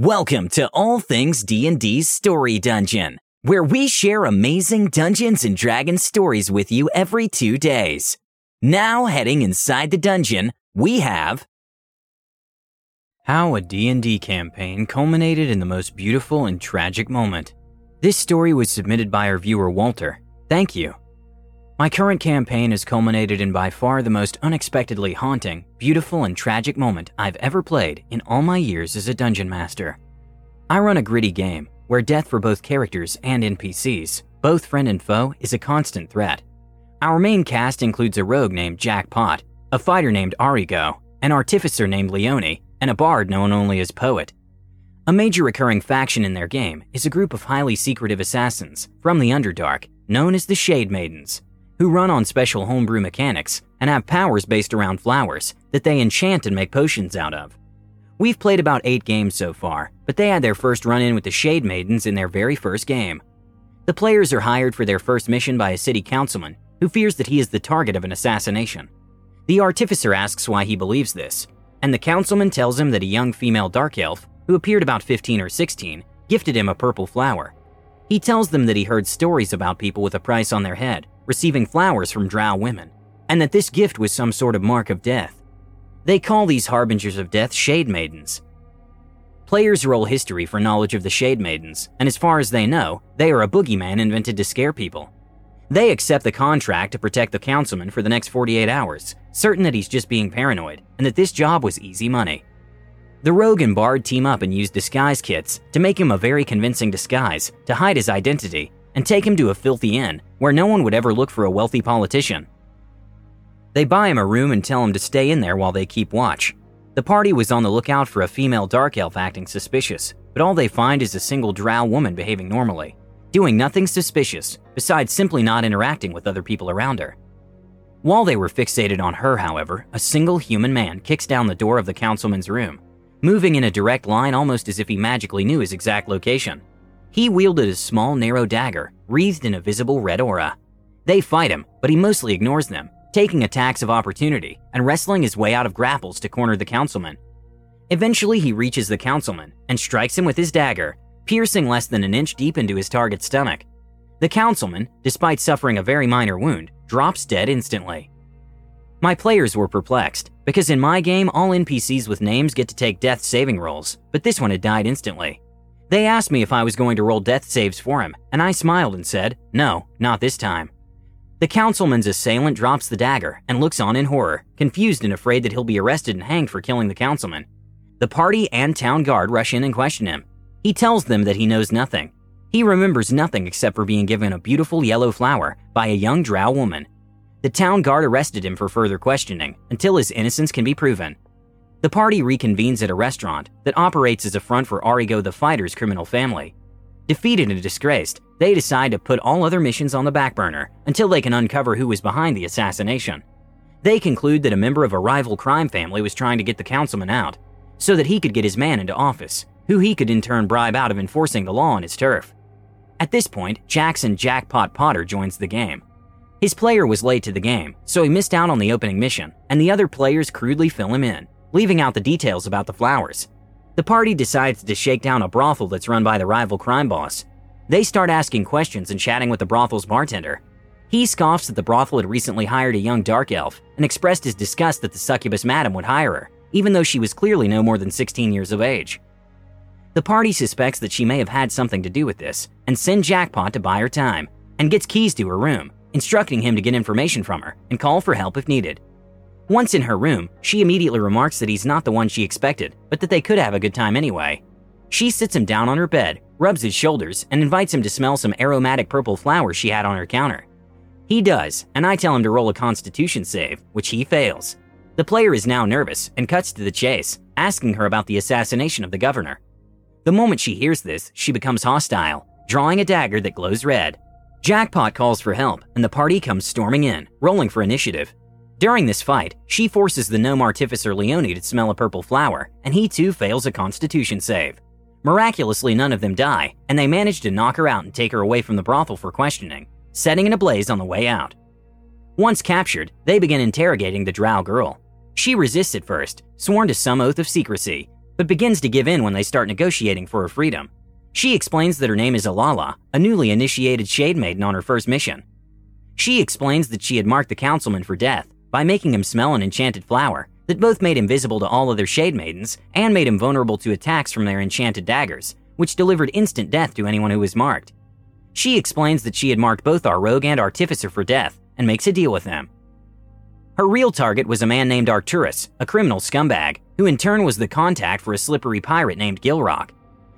Welcome to All Things D&D's Story Dungeon, where we share amazing Dungeons and Dragons stories with you every 2 days. Now heading inside the dungeon, we have How a D&D campaign culminated in the most beautiful and tragic moment. This story was submitted by our viewer Walter. Thank you. My current campaign has culminated in by far the most unexpectedly haunting, beautiful, and tragic moment I've ever played in all my years as a dungeon master. I run a gritty game where death for both characters and NPCs, both friend and foe, is a constant threat. Our main cast includes a rogue named Jack Pot, a fighter named Arigo, an artificer named Leone, and a bard known only as Poet. A major recurring faction in their game is a group of highly secretive assassins from the Underdark known as the Shade Maidens who run on special homebrew mechanics and have powers based around flowers that they enchant and make potions out of. We've played about eight games so far, but they had their first run in with the Shade Maidens in their very first game. The players are hired for their first mission by a city councilman who fears that he is the target of an assassination. The artificer asks why he believes this, and the councilman tells him that a young female dark elf, who appeared about 15 or 16, gifted him a purple flower. He tells them that he heard stories about people with a price on their head receiving flowers from drow women, and that this gift was some sort of mark of death. They call these harbingers of death Shade Maidens. Players roll history for knowledge of the Shade Maidens, and as far as they know, they are a boogeyman invented to scare people. They accept the contract to protect the councilman for the next 48 hours, certain that he's just being paranoid and that this job was easy money. The rogue and bard team up and use disguise kits to make him a very convincing disguise to hide his identity and take him to a filthy inn where no one would ever look for a wealthy politician. They buy him a room and tell him to stay in there while they keep watch. The party was on the lookout for a female dark elf acting suspicious, but all they find is a single drow woman behaving normally, doing nothing suspicious besides simply not interacting with other people around her. While they were fixated on her, however, a single human man kicks down the door of the councilman's room, moving in a direct line almost as if he magically knew his exact location. He wielded a small, narrow dagger, wreathed in a visible red aura. They fight him, but he mostly ignores them, taking attacks of opportunity and wrestling his way out of grapples to corner the councilman. Eventually, he reaches the councilman and strikes him with his dagger, piercing less than an inch deep into his target's stomach. The councilman, despite suffering a very minor wound, drops dead instantly. My players were perplexed, because in my game, all NPCs with names get to take death saving rolls, but this one had died instantly. They asked me if I was going to roll death saves for him, and I smiled and said, No, not this time. The councilman's assailant drops the dagger and looks on in horror, confused and afraid that he'll be arrested and hanged for killing the councilman. The party and town guard rush in and question him. He tells them that he knows nothing. He remembers nothing except for being given a beautiful yellow flower by a young drow woman. The town guard arrested him for further questioning until his innocence can be proven. The party reconvenes at a restaurant that operates as a front for Arigo the Fighter's criminal family. Defeated and disgraced, they decide to put all other missions on the back burner until they can uncover who was behind the assassination. They conclude that a member of a rival crime family was trying to get the councilman out so that he could get his man into office, who he could in turn bribe out of enforcing the law on his turf. At this point, Jackson Jackpot Potter joins the game. His player was late to the game, so he missed out on the opening mission, and the other players crudely fill him in leaving out the details about the flowers. The party decides to shake down a brothel that's run by the rival crime boss. They start asking questions and chatting with the brothel's bartender. He scoffs that the brothel had recently hired a young dark elf and expressed his disgust that the succubus madam would hire her, even though she was clearly no more than 16 years of age. The party suspects that she may have had something to do with this and send Jackpot to buy her time and gets keys to her room, instructing him to get information from her and call for help if needed. Once in her room, she immediately remarks that he's not the one she expected, but that they could have a good time anyway. She sits him down on her bed, rubs his shoulders, and invites him to smell some aromatic purple flowers she had on her counter. He does, and I tell him to roll a constitution save, which he fails. The player is now nervous and cuts to the chase, asking her about the assassination of the governor. The moment she hears this, she becomes hostile, drawing a dagger that glows red. Jackpot calls for help, and the party comes storming in, rolling for initiative. During this fight, she forces the gnome artificer Leone to smell a purple flower, and he too fails a constitution save. Miraculously, none of them die, and they manage to knock her out and take her away from the brothel for questioning, setting it ablaze on the way out. Once captured, they begin interrogating the drow girl. She resists at first, sworn to some oath of secrecy, but begins to give in when they start negotiating for her freedom. She explains that her name is Alala, a newly initiated Shade Maiden on her first mission. She explains that she had marked the councilman for death by making him smell an enchanted flower that both made him visible to all other Shade Maidens and made him vulnerable to attacks from their enchanted daggers, which delivered instant death to anyone who was marked. She explains that she had marked both our rogue and artificer for death and makes a deal with them. Her real target was a man named Arcturus, a criminal scumbag, who in turn was the contact for a slippery pirate named Gilrock.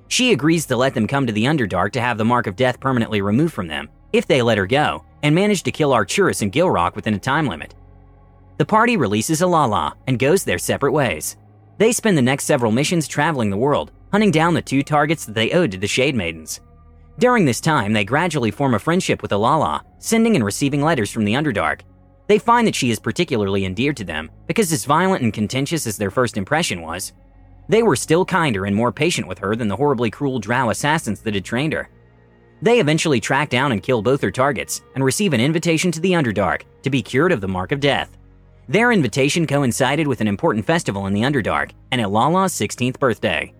She agrees to let them come to the Underdark to have the mark of death permanently removed from them, if they let her go, and manage to kill Arcturus and Gilrock within a time limit. The party releases Alala and goes their separate ways. They spend the next several missions traveling the world, hunting down the two targets that they owed to the Shade Maidens. During this time, they gradually form a friendship with Alala, sending and receiving letters from the Underdark. They find that she is particularly endeared to them because, as violent and contentious as their first impression was, they were still kinder and more patient with her than the horribly cruel drow assassins that had trained her. They eventually track down and kill both their targets and receive an invitation to the Underdark to be cured of the Mark of Death. Their invitation coincided with an important festival in the Underdark and Ilala's 16th birthday.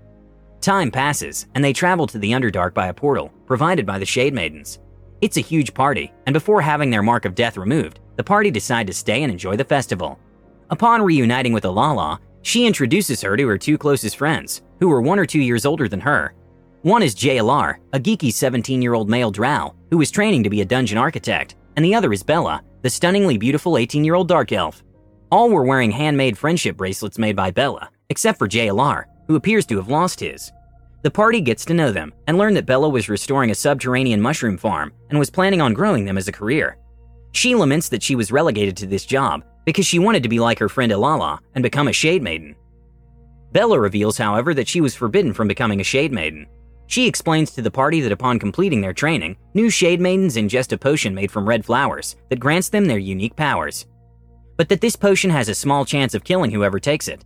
Time passes, and they travel to the Underdark by a portal provided by the Shade Maidens. It's a huge party, and before having their Mark of Death removed, the party decide to stay and enjoy the festival. Upon reuniting with Ilala, she introduces her to her two closest friends, who are one or two years older than her. One is JLR, a geeky 17 year old male drow who is training to be a dungeon architect, and the other is Bella, the stunningly beautiful 18 year old dark elf. All were wearing handmade friendship bracelets made by Bella, except for JLR, who appears to have lost his. The party gets to know them and learn that Bella was restoring a subterranean mushroom farm and was planning on growing them as a career. She laments that she was relegated to this job because she wanted to be like her friend Ilala and become a Shade Maiden. Bella reveals, however, that she was forbidden from becoming a Shade Maiden. She explains to the party that upon completing their training, new Shade Maidens ingest a potion made from red flowers that grants them their unique powers. But that this potion has a small chance of killing whoever takes it,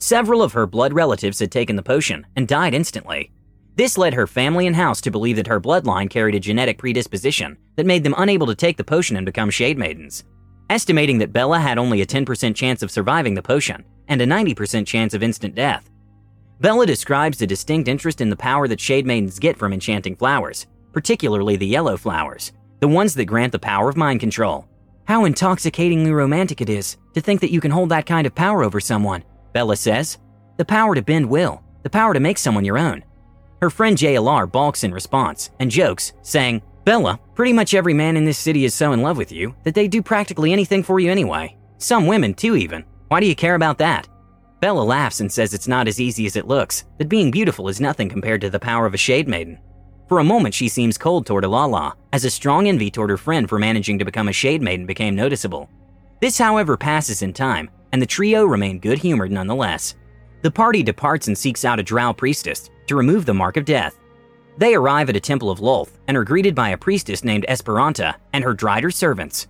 Several of her blood relatives had taken the potion and died instantly. This led her family and house to believe that her bloodline carried a genetic predisposition that made them unable to take the potion and become Shade Maidens. Estimating that Bella had only a 10% chance of surviving the potion and a 90% chance of instant death. Bella describes a distinct interest in the power that Shade Maidens get from enchanting flowers, particularly the yellow flowers, the ones that grant the power of mind control. How intoxicatingly romantic it is to think that you can hold that kind of power over someone Bella says. The power to bend will, the power to make someone your own. Her friend JLR balks in response and jokes, saying, Bella, pretty much every man in this city is so in love with you that they do practically anything for you anyway. Some women, too, even. Why do you care about that? Bella laughs and says it's not as easy as it looks, that being beautiful is nothing compared to the power of a Shade Maiden. For a moment, she seems cold toward Alala, as a strong envy toward her friend for managing to become a Shade Maiden became noticeable. This, however, passes in time, and the trio remain good humored nonetheless. The party departs and seeks out a drow priestess to remove the mark of death. They arrive at a temple of Lolth and are greeted by a priestess named Esperanta and her Drider servants.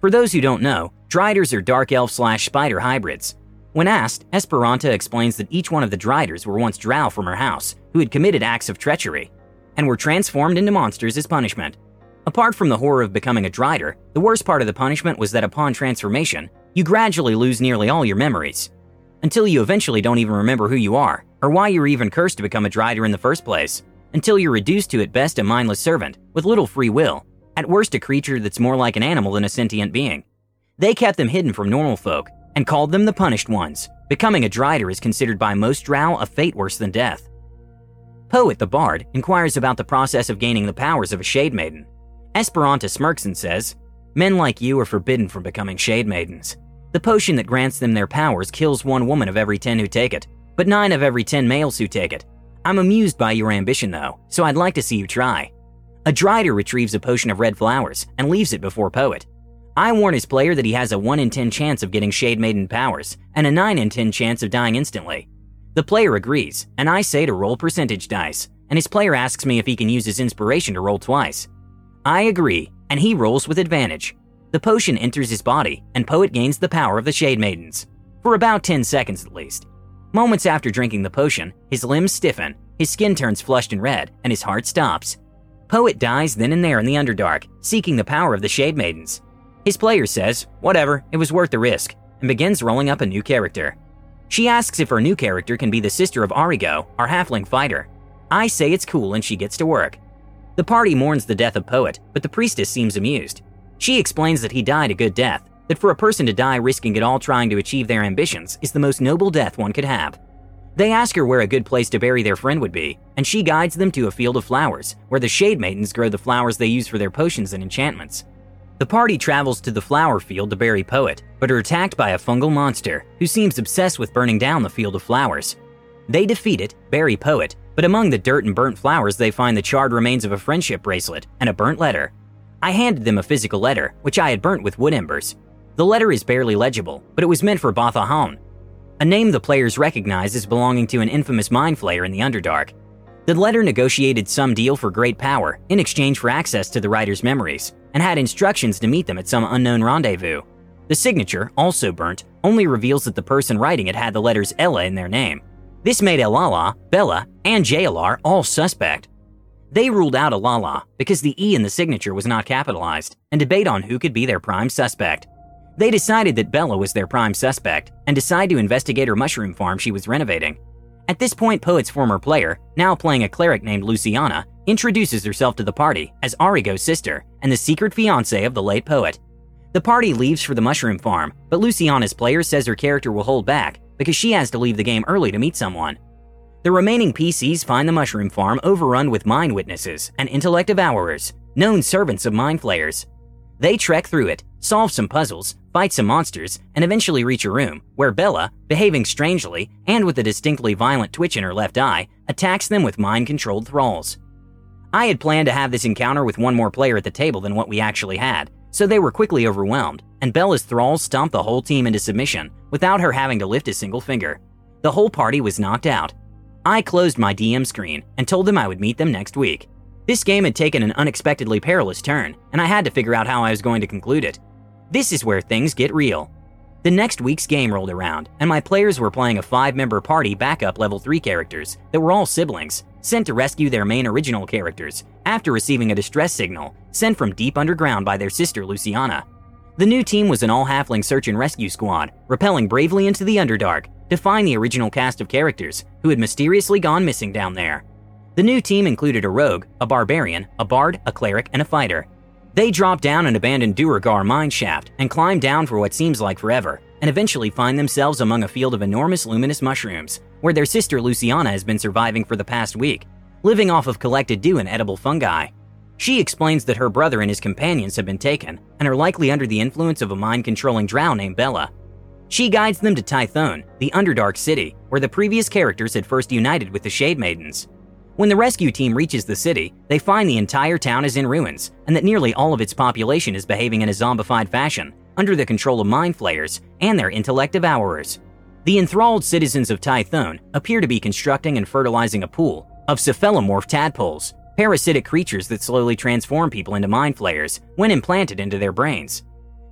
For those who don't know, Driders are dark elf slash spider hybrids. When asked, Esperanta explains that each one of the Driders were once drow from her house who had committed acts of treachery and were transformed into monsters as punishment. Apart from the horror of becoming a Drider, the worst part of the punishment was that upon transformation, you gradually lose nearly all your memories, until you eventually don't even remember who you are, or why you were even cursed to become a Drider in the first place, until you're reduced to at best a mindless servant, with little free will, at worst a creature that's more like an animal than a sentient being. They kept them hidden from normal folk, and called them the Punished Ones. Becoming a Drider is considered by most Drow a fate worse than death. Poet the Bard inquires about the process of gaining the powers of a Shade Maiden. Esperanta smirks and says, Men like you are forbidden from becoming Shade Maidens. The potion that grants them their powers kills one woman of every 10 who take it, but 9 of every 10 males who take it. I'm amused by your ambition though, so I'd like to see you try. A Drider retrieves a potion of red flowers and leaves it before Poet. I warn his player that he has a 1 in 10 chance of getting Shade Maiden powers and a 9 in 10 chance of dying instantly. The player agrees, and I say to roll percentage dice, and his player asks me if he can use his inspiration to roll twice. I agree, and he rolls with advantage. The potion enters his body, and Poet gains the power of the Shade Maidens. For about 10 seconds at least. Moments after drinking the potion, his limbs stiffen, his skin turns flushed and red, and his heart stops. Poet dies then and there in the Underdark, seeking the power of the Shade Maidens. His player says, whatever, it was worth the risk, and begins rolling up a new character. She asks if her new character can be the sister of Arigo, our halfling fighter. I say it's cool and she gets to work. The party mourns the death of Poet, but the priestess seems amused. She explains that he died a good death, that for a person to die risking it all trying to achieve their ambitions is the most noble death one could have. They ask her where a good place to bury their friend would be, and she guides them to a field of flowers, where the Shade Maidens grow the flowers they use for their potions and enchantments. The party travels to the flower field to bury Poet, but are attacked by a fungal monster who seems obsessed with burning down the field of flowers. They defeat it, bury Poet, but among the dirt and burnt flowers they find the charred remains of a friendship bracelet and a burnt letter. I handed them a physical letter, which I had burnt with wood embers. The letter is barely legible, but it was meant for Bathahan, a name the players recognize as belonging to an infamous mind flayer in the Underdark. The letter negotiated some deal for great power in exchange for access to the writer's memories, and had instructions to meet them at some unknown rendezvous. The signature, also burnt, only reveals that the person writing it had the letters Ella in their name. This made Elala, Bella, and JLR all suspect. They ruled out Elala because the E in the signature was not capitalized, and debate on who could be their prime suspect. They decided that Bella was their prime suspect and decide to investigate her mushroom farm she was renovating. At this point, Poet's former player, now playing a cleric named Luciana, introduces herself to the party as Arigo's sister and the secret fiance of the late poet. The party leaves for the mushroom farm, but Luciana's player says her character will hold back because she has to leave the game early to meet someone. The remaining PCs find the mushroom farm overrun with mind witnesses and intellect devourers, known servants of mind flayers. They trek through it, solve some puzzles, fight some monsters, and eventually reach a room where Bella, behaving strangely and with a distinctly violent twitch in her left eye, attacks them with mind controlled thralls. I had planned to have this encounter with one more player at the table than what we actually had, so they were quickly overwhelmed, and Bella's thralls stomped the whole team into submission without her having to lift a single finger. The whole party was knocked out. I closed my DM screen and told them I would meet them next week. This game had taken an unexpectedly perilous turn, and I had to figure out how I was going to conclude it. This is where things get real. The next week's game rolled around, and my players were playing a five member party backup level 3 characters that were all siblings, sent to rescue their main original characters after receiving a distress signal sent from deep underground by their sister Luciana. The new team was an all halfling search and rescue squad, rappelling bravely into the Underdark to find the original cast of characters who had mysteriously gone missing down there. The new team included a rogue, a barbarian, a bard, a cleric, and a fighter, they drop down an abandoned Duergar mine shaft and climb down for what seems like forever, and eventually find themselves among a field of enormous luminous mushrooms, where their sister Luciana has been surviving for the past week, living off of collected dew and edible fungi. She explains that her brother and his companions have been taken and are likely under the influence of a mind controlling drow named Bella. She guides them to Tythone, the Underdark city, where the previous characters had first united with the Shade Maidens. When the rescue team reaches the city, they find the entire town is in ruins and that nearly all of its population is behaving in a zombified fashion, under the control of mind flayers and their intellect devourers. The enthralled citizens of Tythone appear to be constructing and fertilizing a pool of cephalomorph tadpoles, parasitic creatures that slowly transform people into mind flayers when implanted into their brains.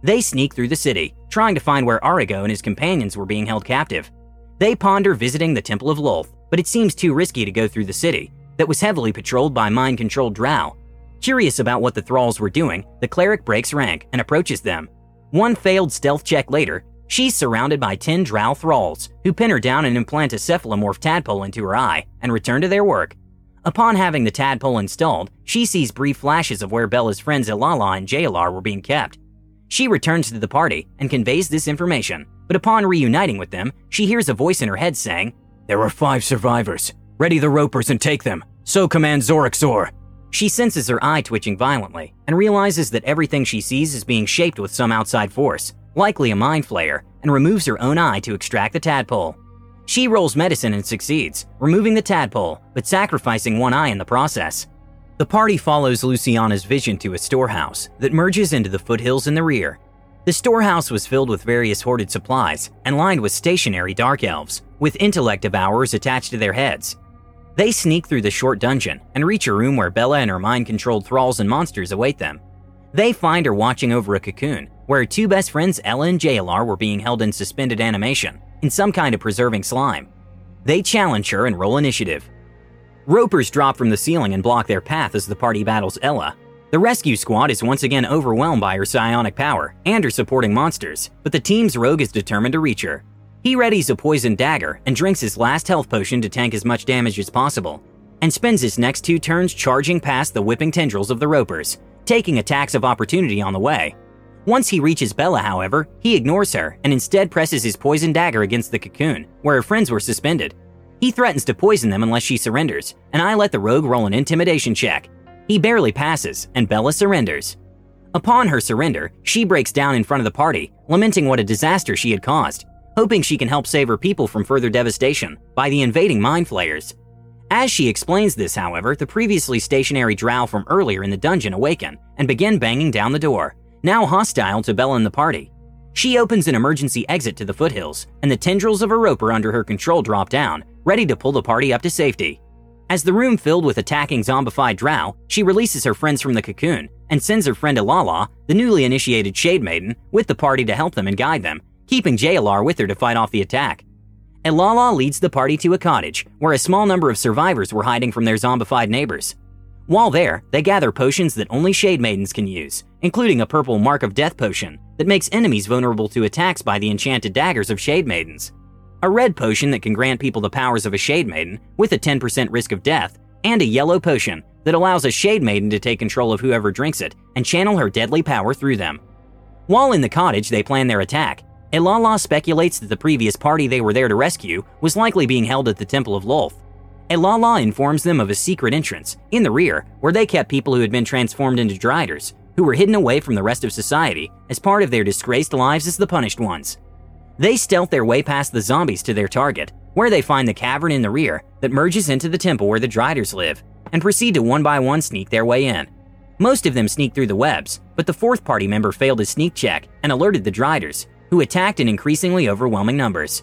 They sneak through the city, trying to find where Arigo and his companions were being held captive. They ponder visiting the Temple of Lolth, but it seems too risky to go through the city, that was heavily patrolled by mind controlled drow. Curious about what the thralls were doing, the cleric breaks rank and approaches them. One failed stealth check later, she's surrounded by 10 drow thralls, who pin her down and implant a cephalomorph tadpole into her eye and return to their work. Upon having the tadpole installed, she sees brief flashes of where Bella's friends Ilala and JLR were being kept. She returns to the party and conveys this information, but upon reuniting with them, she hears a voice in her head saying, There are five survivors. Ready the ropers and take them. So commands Zorixor. She senses her eye twitching violently and realizes that everything she sees is being shaped with some outside force, likely a mind flayer, and removes her own eye to extract the tadpole. She rolls medicine and succeeds, removing the tadpole, but sacrificing one eye in the process. The party follows Luciana's vision to a storehouse that merges into the foothills in the rear. The storehouse was filled with various hoarded supplies and lined with stationary dark elves, with intellect devourers attached to their heads, they sneak through the short dungeon and reach a room where Bella and her mind controlled thralls and monsters await them. They find her watching over a cocoon, where two best friends, Ella and JLR, were being held in suspended animation, in some kind of preserving slime. They challenge her and roll initiative. Ropers drop from the ceiling and block their path as the party battles Ella. The rescue squad is once again overwhelmed by her psionic power and her supporting monsters, but the team's rogue is determined to reach her. He readies a poison dagger and drinks his last health potion to tank as much damage as possible, and spends his next two turns charging past the whipping tendrils of the Ropers, taking attacks of opportunity on the way. Once he reaches Bella, however, he ignores her and instead presses his poison dagger against the cocoon, where her friends were suspended. He threatens to poison them unless she surrenders, and I let the rogue roll an intimidation check. He barely passes, and Bella surrenders. Upon her surrender, she breaks down in front of the party, lamenting what a disaster she had caused, hoping she can help save her people from further devastation by the invading mind flayers. As she explains this, however, the previously stationary drow from earlier in the dungeon awaken and begin banging down the door, now hostile to Bella and the party. She opens an emergency exit to the foothills, and the tendrils of a roper under her control drop down, ready to pull the party up to safety. As the room filled with attacking zombified drow, she releases her friends from the cocoon and sends her friend Ilala, the newly initiated Shade Maiden, with the party to help them and guide them, keeping JLR with her to fight off the attack. Ilala leads the party to a cottage where a small number of survivors were hiding from their zombified neighbors. While there, they gather potions that only Shade Maidens can use, including a purple Mark of Death potion that makes enemies vulnerable to attacks by the enchanted daggers of Shade Maidens, a red potion that can grant people the powers of a Shade Maiden with a 10% risk of death, and a yellow potion that allows a Shade Maiden to take control of whoever drinks it and channel her deadly power through them. While in the cottage, they plan their attack. Ilala speculates that the previous party they were there to rescue was likely being held at the Temple of Lolth, Elala informs them of a secret entrance in the rear where they kept people who had been transformed into Driders, who were hidden away from the rest of society as part of their disgraced lives as the punished ones. They stealth their way past the zombies to their target, where they find the cavern in the rear that merges into the temple where the Driders live, and proceed to one by one sneak their way in. Most of them sneak through the webs, but the fourth party member failed his sneak check and alerted the Driders, who attacked in increasingly overwhelming numbers.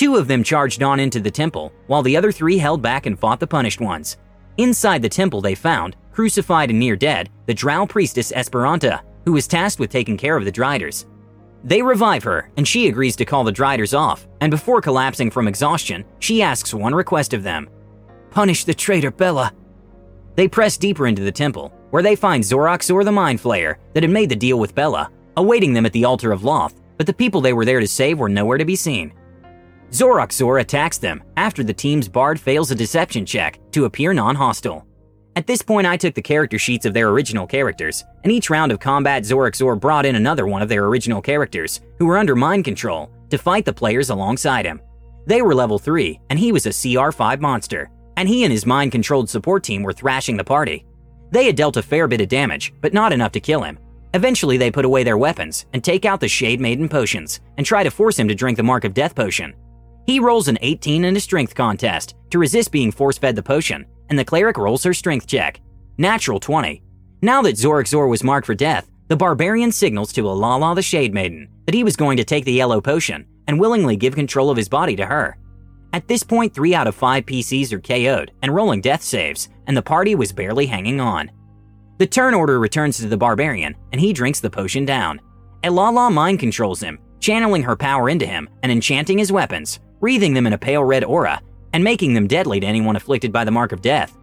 Two of them charged on into the temple, while the other three held back and fought the punished ones. Inside the temple, they found, crucified and near dead, the drow priestess Esperanta, who was tasked with taking care of the Driders. They revive her, and she agrees to call the Driders off, and before collapsing from exhaustion, she asks one request of them Punish the traitor Bella. They press deeper into the temple, where they find Zoraxor the Mind Flayer that had made the deal with Bella, awaiting them at the altar of Lolth, but the people they were there to save were nowhere to be seen. Zoraxor attacks them after the team's bard fails a deception check to appear non hostile. At this point, I took the character sheets of their original characters, and each round of combat, Zoraxor brought in another one of their original characters, who were under mind control, to fight the players alongside him. They were level 3, and he was a CR5 monster, and he and his mind controlled support team were thrashing the party. They had dealt a fair bit of damage, but not enough to kill him. Eventually, they put away their weapons and take out the Shade Maiden potions and try to force him to drink the Mark of Death potion. He rolls an 18 in a strength contest to resist being force fed the potion, and the cleric rolls her strength check. Natural 20. Now that Zoraxor was marked for death, the barbarian signals to Ilala the Shade Maiden that he was going to take the yellow potion and willingly give control of his body to her. At this point, 3 out of 5 PCs are KO'd and rolling death saves, and the party was barely hanging on. The turn order returns to the barbarian, and he drinks the potion down. Ilala mind controls him, channeling her power into him and enchanting his weapons, wreathing them in a pale red aura, and making them deadly to anyone afflicted by the mark of death.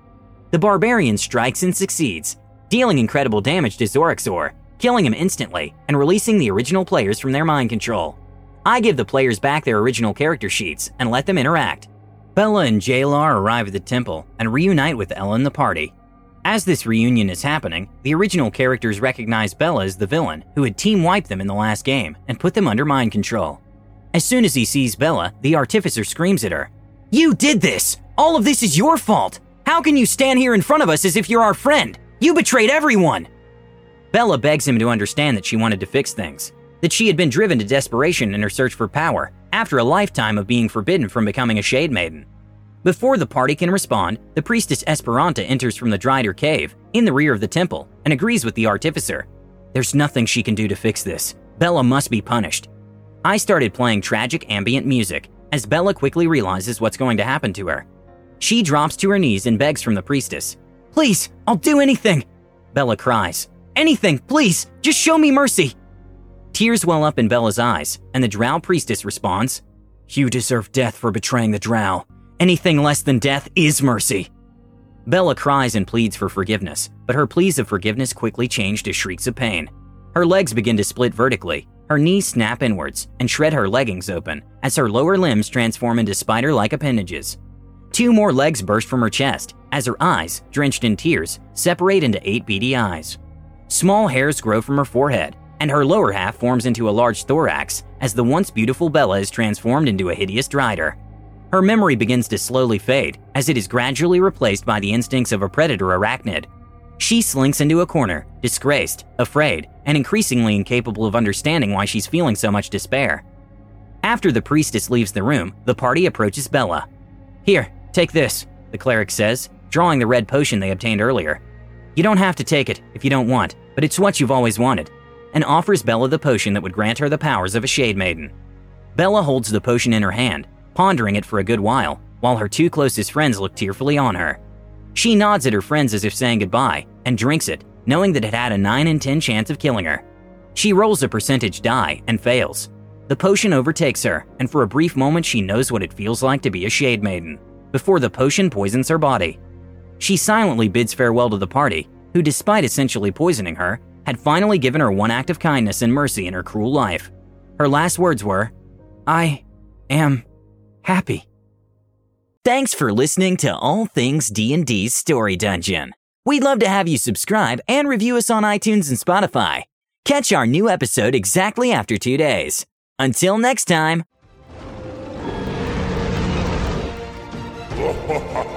The barbarian strikes and succeeds, dealing incredible damage to Zoraxor, killing him instantly, and releasing the original players from their mind control. I give the players back their original character sheets and let them interact. Bella and Jalar arrive at the temple and reunite with Ella and the party. As this reunion is happening, the original characters recognize Bella as the villain who had team wiped them in the last game and put them under mind control. As soon as he sees Bella, the artificer screams at her, You did this! All of this is your fault! How can you stand here in front of us as if you're our friend? You betrayed everyone! Bella begs him to understand that she wanted to fix things, that she had been driven to desperation in her search for power after a lifetime of being forbidden from becoming a Shade Maiden. Before the party can respond, the priestess Esperanta enters from the Drider cave in the rear of the temple and agrees with the artificer. There's nothing she can do to fix this. Bella must be punished. I started playing tragic ambient music as Bella quickly realizes what's going to happen to her. She drops to her knees and begs from the priestess. Please, I'll do anything. Bella cries. Anything, please, just show me mercy. Tears well up in Bella's eyes, and the drow priestess responds, You deserve death for betraying the drow. Anything less than death is mercy. Bella cries and pleads for forgiveness, but her pleas of forgiveness quickly change to shrieks of pain. Her legs begin to split vertically, Her knees snap inwards and shred her leggings open as her lower limbs transform into spider like appendages. Two more legs burst from her chest as her eyes, drenched in tears, separate into eight beady eyes. Small hairs grow from her forehead, and her lower half forms into a large thorax as the once beautiful Bella is transformed into a hideous Drider. Her memory begins to slowly fade as it is gradually replaced by the instincts of a predator arachnid. She slinks into a corner, disgraced, afraid, and increasingly incapable of understanding why she's feeling so much despair. After the priestess leaves the room, the party approaches Bella. Here, take this, the cleric says, drawing the red potion they obtained earlier. You don't have to take it if you don't want, but it's what you've always wanted, and offers Bella the potion that would grant her the powers of a Shade Maiden. Bella holds the potion in her hand, pondering it for a good while, while her two closest friends look tearfully on her. She nods at her friends as if saying goodbye and drinks it, knowing that it had a 9 in 10 chance of killing her. She rolls a percentage die and fails. The potion overtakes her, and for a brief moment, she knows what it feels like to be a Shade Maiden, before the potion poisons her body. She silently bids farewell to the party, who, despite essentially poisoning her, had finally given her one act of kindness and mercy in her cruel life. Her last words were, I am happy. Thanks for listening to All Things D&D's Story Dungeon. We'd love to have you subscribe and review us on iTunes and Spotify. Catch our new episode exactly after 2 days. Until next time.